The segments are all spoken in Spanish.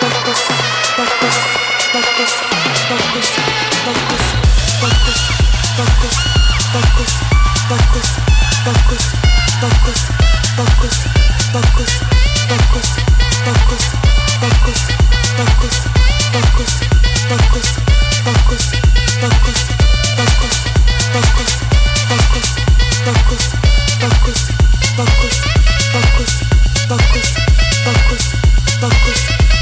Focus, focus, focus, focus.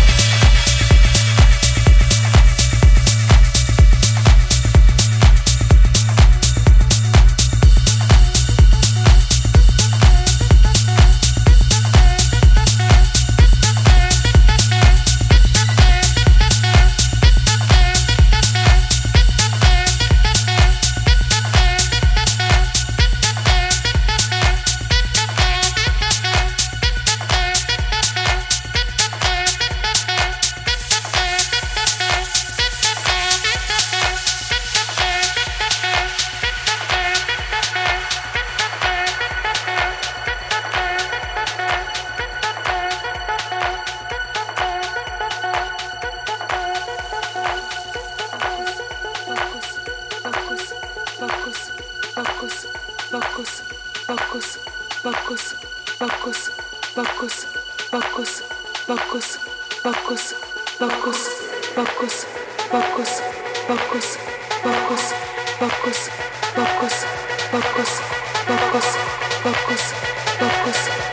pocos, pocos, pocos, pocos, pocos, pocos, pocos, pocos, pocos, pocos, pocos, pocos, pocos, pocos, pocos, pocos, pocos, pocos, pocos, pocos.